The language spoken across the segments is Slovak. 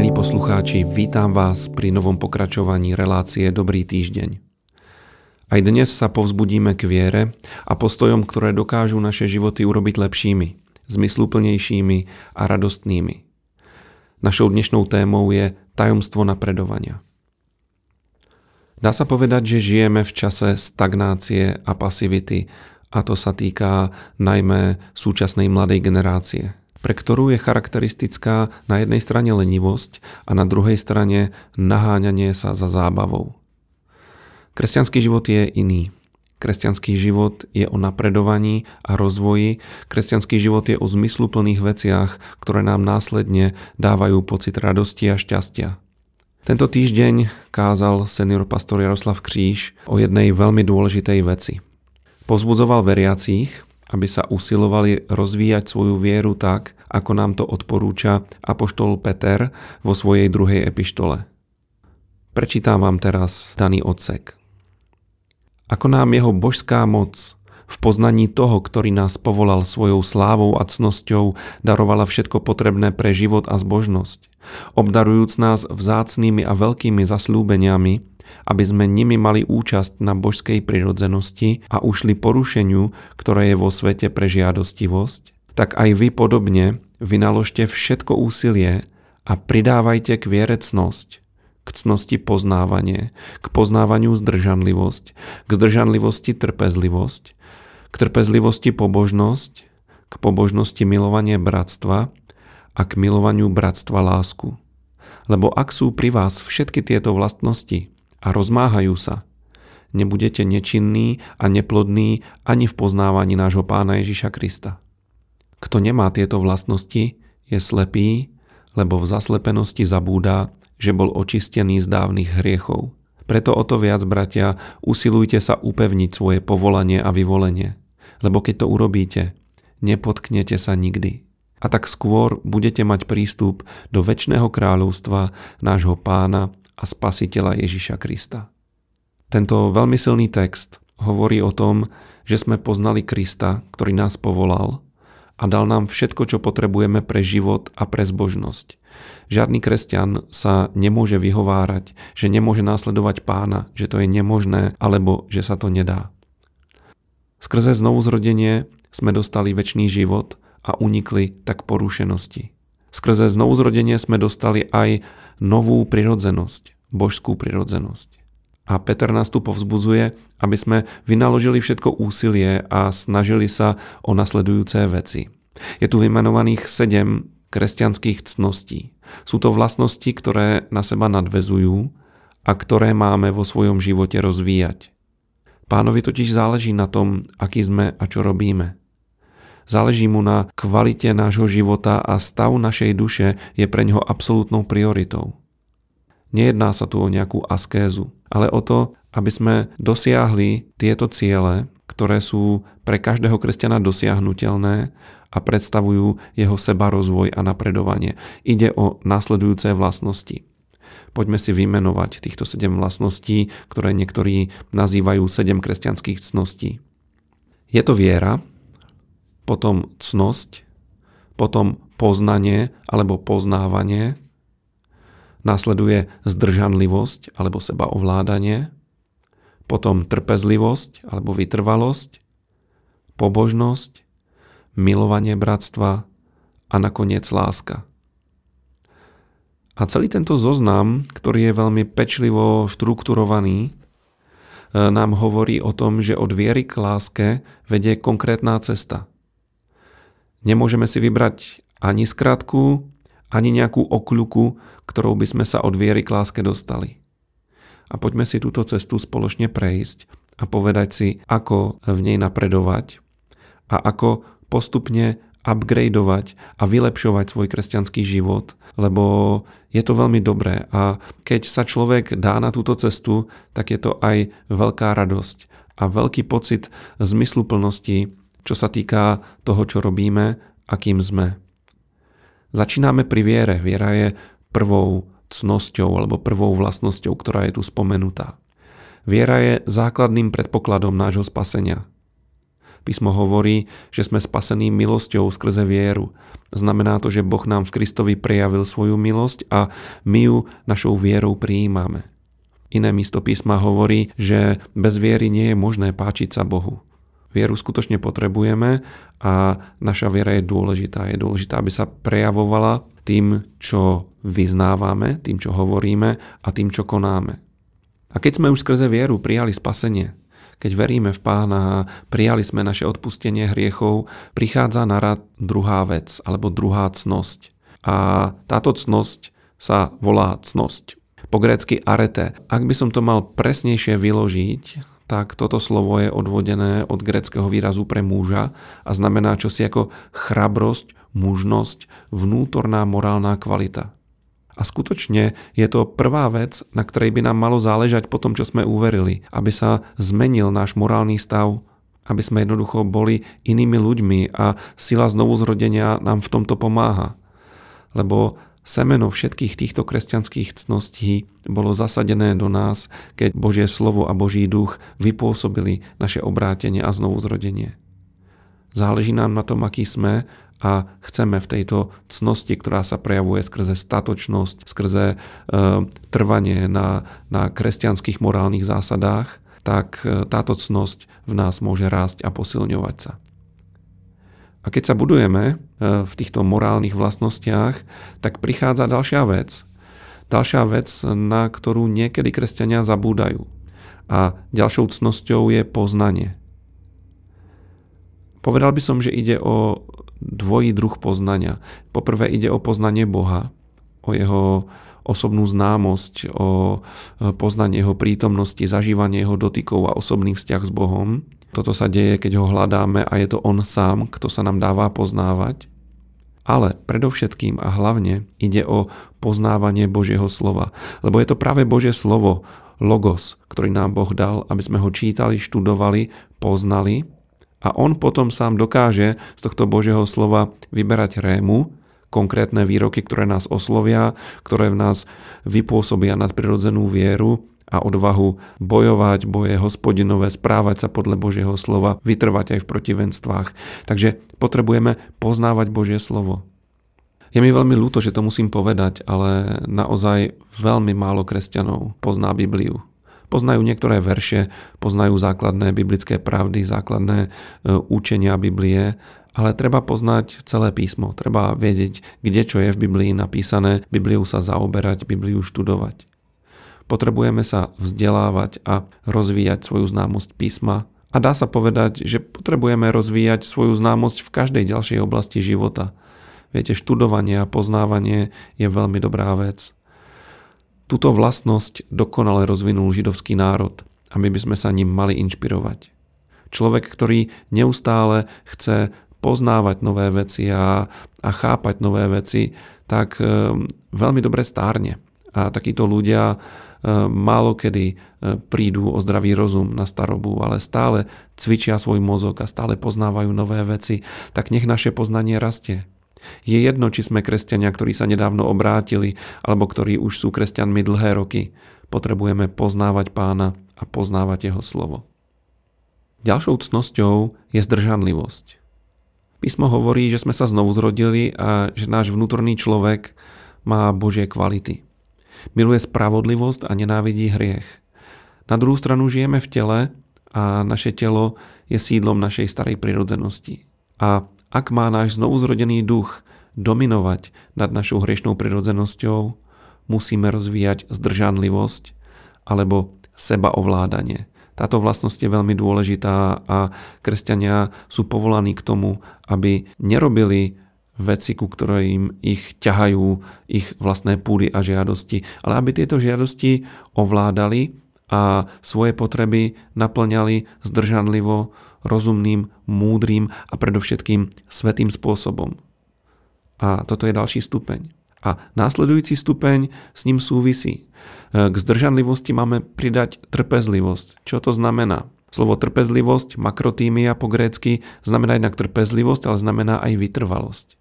Milí poslucháči, vítam vás pri novom pokračovaní relácie Dobrý týždeň. Aj dnes sa povzbudíme k viere a postojom, ktoré dokážu naše životy urobiť lepšími, zmysluplnejšími a radostnými. Našou dnešnou témou je tajomstvo napredovania. Dá sa povedať, že žijeme v čase stagnácie a pasivity a to sa týka najmä súčasnej mladej generácie – pre ktorú je charakteristická na jednej strane lenivosť a na druhej strane naháňanie sa za zábavou. Kresťanský život je iný. Kresťanský život je o napredovaní a rozvoji. Kresťanský život je o zmysluplných veciach, ktoré nám následne dávajú pocit radosti a šťastia. Tento týždeň kázal senior pastor Jaroslav Kříž o jednej veľmi dôležitej veci. Pozbudzoval veriacich, aby sa usilovali rozvíjať svoju vieru tak, ako nám to odporúča apoštol Peter vo svojej druhej epištole. Prečítam vám teraz daný odsek. Ako nám jeho božská moc v poznaní toho, ktorý nás povolal svojou slávou a cnosťou, darovala všetko potrebné pre život a zbožnosť, obdarujúc nás vzácnými a veľkými zaslúbeniami, aby sme nimi mali účasť na božskej prirodzenosti a ušli porušeniu, ktoré je vo svete pre žiadostivosť, tak aj vy podobne vynaložte všetko úsilie a pridávajte k viere cnosť, k cnosti poznávanie, k poznávaniu zdržanlivosť, k zdržanlivosti trpezlivosť, k trpezlivosti pobožnosť, k pobožnosti milovanie bratstva a k milovaniu bratstva lásku. Lebo ak sú pri vás všetky tieto vlastnosti, a rozmáhajú sa. Nebudete nečinní a neplodní ani v poznávaní nášho pána Ježiša Krista. Kto nemá tieto vlastnosti, je slepý, lebo v zaslepenosti zabúda, že bol očistený z dávnych hriechov. Preto o to viac, bratia, usilujte sa upevniť svoje povolanie a vyvolenie. Lebo keď to urobíte, nepotknete sa nikdy. A tak skôr budete mať prístup do väčšného kráľovstva nášho pána a spasiteľa Ježiša Krista. Tento veľmi silný text hovorí o tom, že sme poznali Krista, ktorý nás povolal a dal nám všetko, čo potrebujeme pre život a pre zbožnosť. Žiadny kresťan sa nemôže vyhovárať, že nemôže následovať pána, že to je nemožné alebo že sa to nedá. Skrze znovuzrodenie sme dostali väčší život a unikli tak porušenosti. Skrze znovuzrodenie sme dostali aj novú prirodzenosť, božskú prirodzenosť. A Peter nás tu povzbudzuje, aby sme vynaložili všetko úsilie a snažili sa o nasledujúce veci. Je tu vymenovaných sedem kresťanských cností. Sú to vlastnosti, ktoré na seba nadvezujú a ktoré máme vo svojom živote rozvíjať. Pánovi totiž záleží na tom, aký sme a čo robíme. Záleží mu na kvalite nášho života a stav našej duše je pre neho absolútnou prioritou. Nejedná sa tu o nejakú askézu, ale o to, aby sme dosiahli tieto ciele, ktoré sú pre každého kresťana dosiahnutelné a predstavujú jeho seba rozvoj a napredovanie. Ide o následujúce vlastnosti. Poďme si vymenovať týchto sedem vlastností, ktoré niektorí nazývajú sedem kresťanských cností. Je to viera, potom cnosť, potom poznanie alebo poznávanie, následuje zdržanlivosť alebo sebaovládanie, potom trpezlivosť alebo vytrvalosť, pobožnosť, milovanie bratstva a nakoniec láska. A celý tento zoznam, ktorý je veľmi pečlivo štrukturovaný, e, nám hovorí o tom, že od viery k láske vedie konkrétna cesta. Nemôžeme si vybrať ani skratku, ani nejakú okľuku, ktorou by sme sa od viery k láske dostali. A poďme si túto cestu spoločne prejsť a povedať si, ako v nej napredovať a ako postupne upgradeovať a vylepšovať svoj kresťanský život, lebo je to veľmi dobré a keď sa človek dá na túto cestu, tak je to aj veľká radosť a veľký pocit zmysluplnosti čo sa týka toho, čo robíme a kým sme. Začíname pri viere. Viera je prvou cnosťou alebo prvou vlastnosťou, ktorá je tu spomenutá. Viera je základným predpokladom nášho spasenia. Písmo hovorí, že sme spasení milosťou skrze vieru. Znamená to, že Boh nám v Kristovi prejavil svoju milosť a my ju našou vierou prijímame. Iné místo písma hovorí, že bez viery nie je možné páčiť sa Bohu. Vieru skutočne potrebujeme a naša viera je dôležitá. Je dôležitá, aby sa prejavovala tým, čo vyznávame, tým, čo hovoríme a tým, čo konáme. A keď sme už skrze vieru prijali spasenie, keď veríme v pána a prijali sme naše odpustenie hriechov, prichádza na rad druhá vec, alebo druhá cnosť. A táto cnosť sa volá cnosť. Po grécky arete. Ak by som to mal presnejšie vyložiť, tak toto slovo je odvodené od greckého výrazu pre muža a znamená čosi ako chrabrosť, mužnosť, vnútorná morálna kvalita. A skutočne je to prvá vec, na ktorej by nám malo záležať po tom, čo sme uverili, aby sa zmenil náš morálny stav, aby sme jednoducho boli inými ľuďmi a sila znovuzrodenia nám v tomto pomáha. Lebo Semeno všetkých týchto kresťanských cností bolo zasadené do nás, keď Božie slovo a Boží duch vypôsobili naše obrátenie a znovuzrodenie. Záleží nám na tom, aký sme a chceme v tejto cnosti, ktorá sa prejavuje skrze statočnosť, skrze e, trvanie na, na kresťanských morálnych zásadách, tak e, táto cnosť v nás môže rásť a posilňovať sa. A keď sa budujeme e, v týchto morálnych vlastnostiach, tak prichádza ďalšia vec. Ďalšia vec, na ktorú niekedy kresťania zabúdajú. A ďalšou cnosťou je poznanie. Povedal by som, že ide o dvojí druh poznania. Poprvé ide o poznanie Boha, o jeho osobnú známosť, o e, poznanie jeho prítomnosti, zažívanie jeho dotykov a osobný vzťah s Bohom. Toto sa deje, keď ho hľadáme a je to on sám, kto sa nám dáva poznávať. Ale predovšetkým a hlavne ide o poznávanie Božieho slova. Lebo je to práve Božie slovo, logos, ktorý nám Boh dal, aby sme ho čítali, študovali, poznali a on potom sám dokáže z tohto Božieho slova vyberať rému, konkrétne výroky, ktoré nás oslovia, ktoré v nás vypôsobia nadprirodzenú vieru a odvahu bojovať boje hospodinové, správať sa podľa Božieho slova, vytrvať aj v protivenstvách. Takže potrebujeme poznávať Božie slovo. Je mi veľmi ľúto, že to musím povedať, ale naozaj veľmi málo kresťanov pozná Bibliu. Poznajú niektoré verše, poznajú základné biblické pravdy, základné e, učenia Biblie, ale treba poznať celé písmo, treba vedieť, kde čo je v Biblii napísané, Bibliu sa zaoberať, Bibliu študovať. Potrebujeme sa vzdelávať a rozvíjať svoju známosť písma. A dá sa povedať, že potrebujeme rozvíjať svoju známosť v každej ďalšej oblasti života. Viete, študovanie a poznávanie je veľmi dobrá vec. Túto vlastnosť dokonale rozvinul židovský národ a my by sme sa ním mali inšpirovať. Človek, ktorý neustále chce poznávať nové veci a, a chápať nové veci, tak e, veľmi dobre stárne. A takíto ľudia málo kedy e, prídu o zdravý rozum na starobu, ale stále cvičia svoj mozog a stále poznávajú nové veci, tak nech naše poznanie rastie. Je jedno, či sme kresťania, ktorí sa nedávno obrátili, alebo ktorí už sú kresťanmi dlhé roky. Potrebujeme poznávať pána a poznávať jeho slovo. Ďalšou cnosťou je zdržanlivosť. Písmo hovorí, že sme sa znovu zrodili a že náš vnútorný človek má Božie kvality. Miluje spravodlivosť a nenávidí hriech. Na druhú stranu žijeme v tele a naše telo je sídlom našej starej prirodzenosti. A ak má náš znovuzrodený duch dominovať nad našou hriešnou prirodzenosťou, musíme rozvíjať zdržanlivosť alebo sebaovládanie. Táto vlastnosť je veľmi dôležitá a kresťania sú povolaní k tomu, aby nerobili veci, ku ktorým ich ťahajú ich vlastné púdy a žiadosti, ale aby tieto žiadosti ovládali a svoje potreby naplňali zdržanlivo, rozumným, múdrym a predovšetkým svetým spôsobom. A toto je ďalší stupeň. A následujúci stupeň s ním súvisí. K zdržanlivosti máme pridať trpezlivosť. Čo to znamená? Slovo trpezlivosť, makrotímia po grécky, znamená jednak trpezlivosť, ale znamená aj vytrvalosť.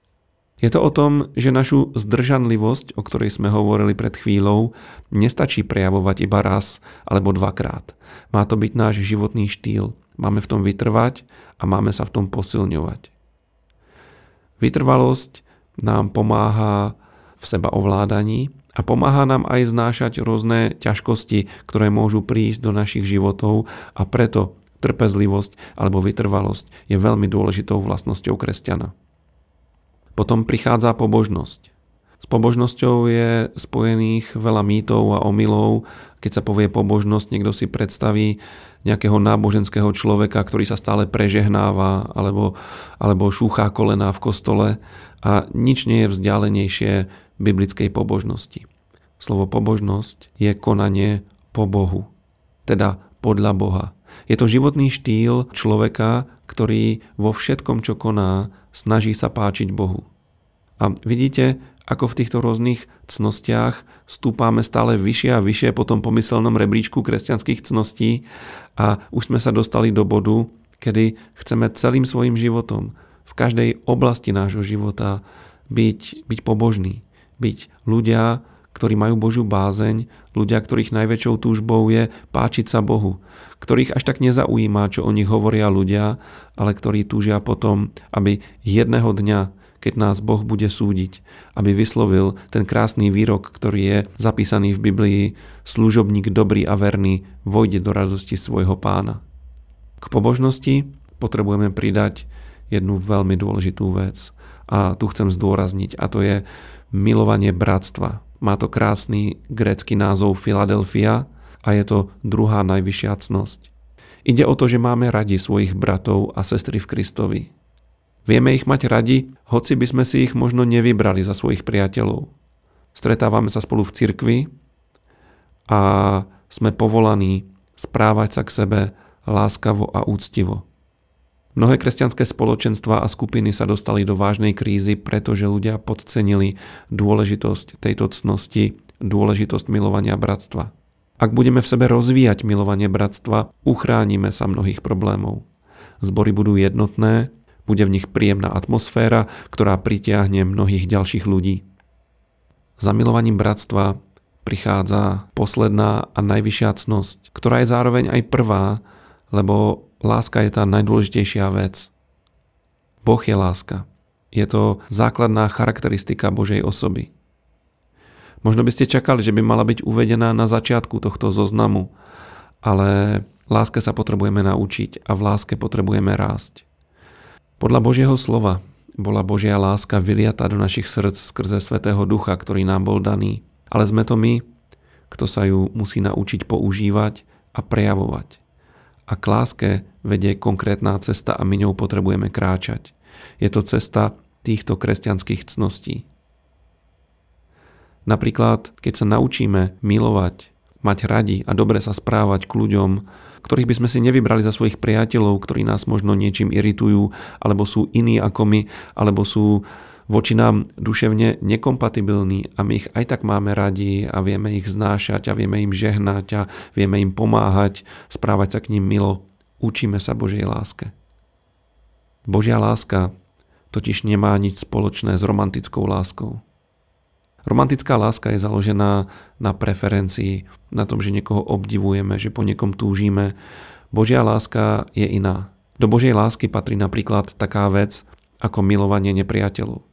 Je to o tom, že našu zdržanlivosť, o ktorej sme hovorili pred chvíľou, nestačí prejavovať iba raz alebo dvakrát. Má to byť náš životný štýl. Máme v tom vytrvať a máme sa v tom posilňovať. Vytrvalosť nám pomáha v seba ovládaní a pomáha nám aj znášať rôzne ťažkosti, ktoré môžu prísť do našich životov a preto trpezlivosť alebo vytrvalosť je veľmi dôležitou vlastnosťou kresťana. Potom prichádza pobožnosť. S pobožnosťou je spojených veľa mýtov a omylov. Keď sa povie pobožnosť, niekto si predstaví nejakého náboženského človeka, ktorý sa stále prežehnáva alebo, alebo šúchá kolená v kostole a nič nie je vzdialenejšie biblickej pobožnosti. Slovo pobožnosť je konanie po Bohu, teda podľa Boha. Je to životný štýl človeka, ktorý vo všetkom, čo koná, snaží sa páčiť Bohu. A vidíte, ako v týchto rôznych cnostiach stúpame stále vyššie a vyššie po tom pomyselnom rebríčku kresťanských cností a už sme sa dostali do bodu, kedy chceme celým svojim životom, v každej oblasti nášho života byť, byť pobožný, byť ľudia, ktorí majú Božiu bázeň, ľudia, ktorých najväčšou túžbou je páčiť sa Bohu, ktorých až tak nezaujíma, čo o nich hovoria ľudia, ale ktorí túžia potom, aby jedného dňa keď nás Boh bude súdiť, aby vyslovil ten krásny výrok, ktorý je zapísaný v Biblii, služobník dobrý a verný vojde do radosti svojho pána. K pobožnosti potrebujeme pridať jednu veľmi dôležitú vec a tu chcem zdôrazniť a to je milovanie bratstva. Má to krásny grécky názov Filadelfia a je to druhá najvyššia cnosť. Ide o to, že máme radi svojich bratov a sestry v Kristovi. Vieme ich mať radi, hoci by sme si ich možno nevybrali za svojich priateľov. Stretávame sa spolu v cirkvi a sme povolaní správať sa k sebe láskavo a úctivo. Mnohé kresťanské spoločenstva a skupiny sa dostali do vážnej krízy, pretože ľudia podcenili dôležitosť tejto cnosti, dôležitosť milovania bratstva. Ak budeme v sebe rozvíjať milovanie bratstva, uchránime sa mnohých problémov. Zbory budú jednotné, bude v nich príjemná atmosféra, ktorá pritiahne mnohých ďalších ľudí. Za milovaním bratstva prichádza posledná a najvyššia cnosť, ktorá je zároveň aj prvá, lebo láska je tá najdôležitejšia vec. Boh je láska. Je to základná charakteristika Božej osoby. Možno by ste čakali, že by mala byť uvedená na začiatku tohto zoznamu, ale láske sa potrebujeme naučiť a v láske potrebujeme rásť. Podľa Božieho slova bola Božia láska vyliata do našich srdc skrze Svetého Ducha, ktorý nám bol daný. Ale sme to my, kto sa ju musí naučiť používať a prejavovať. A k láske vedie konkrétna cesta a my ňou potrebujeme kráčať. Je to cesta týchto kresťanských cností. Napríklad, keď sa naučíme milovať, mať radi a dobre sa správať k ľuďom, ktorých by sme si nevybrali za svojich priateľov, ktorí nás možno niečím iritujú, alebo sú iní ako my, alebo sú voči nám duševne nekompatibilní a my ich aj tak máme radi a vieme ich znášať a vieme im žehnať a vieme im pomáhať, správať sa k ním milo. Učíme sa Božej láske. Božia láska totiž nemá nič spoločné s romantickou láskou. Romantická láska je založená na preferencii, na tom, že niekoho obdivujeme, že po niekom túžime. Božia láska je iná. Do Božej lásky patrí napríklad taká vec ako milovanie nepriateľov.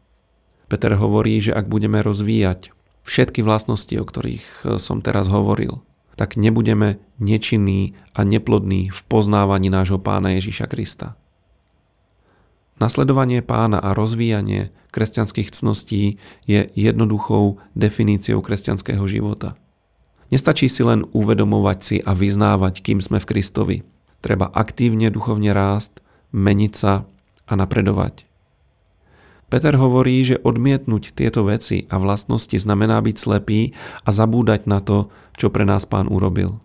Peter hovorí, že ak budeme rozvíjať všetky vlastnosti, o ktorých e, som teraz hovoril, tak nebudeme nečinní a neplodní v poznávaní nášho pána Ježiša Krista. Nasledovanie pána a rozvíjanie kresťanských cností je jednoduchou definíciou kresťanského života. Nestačí si len uvedomovať si a vyznávať, kým sme v Kristovi. Treba aktívne duchovne rásť, meniť sa a napredovať. Peter hovorí, že odmietnúť tieto veci a vlastnosti znamená byť slepý a zabúdať na to, čo pre nás pán urobil.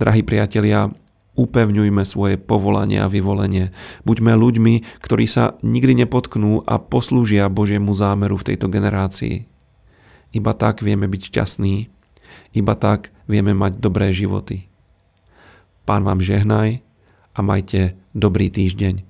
Drahí priatelia, upevňujme svoje povolanie a vyvolenie. Buďme ľuďmi, ktorí sa nikdy nepotknú a poslúžia Božiemu zámeru v tejto generácii. Iba tak vieme byť šťastní, iba tak vieme mať dobré životy. Pán vám žehnaj a majte dobrý týždeň.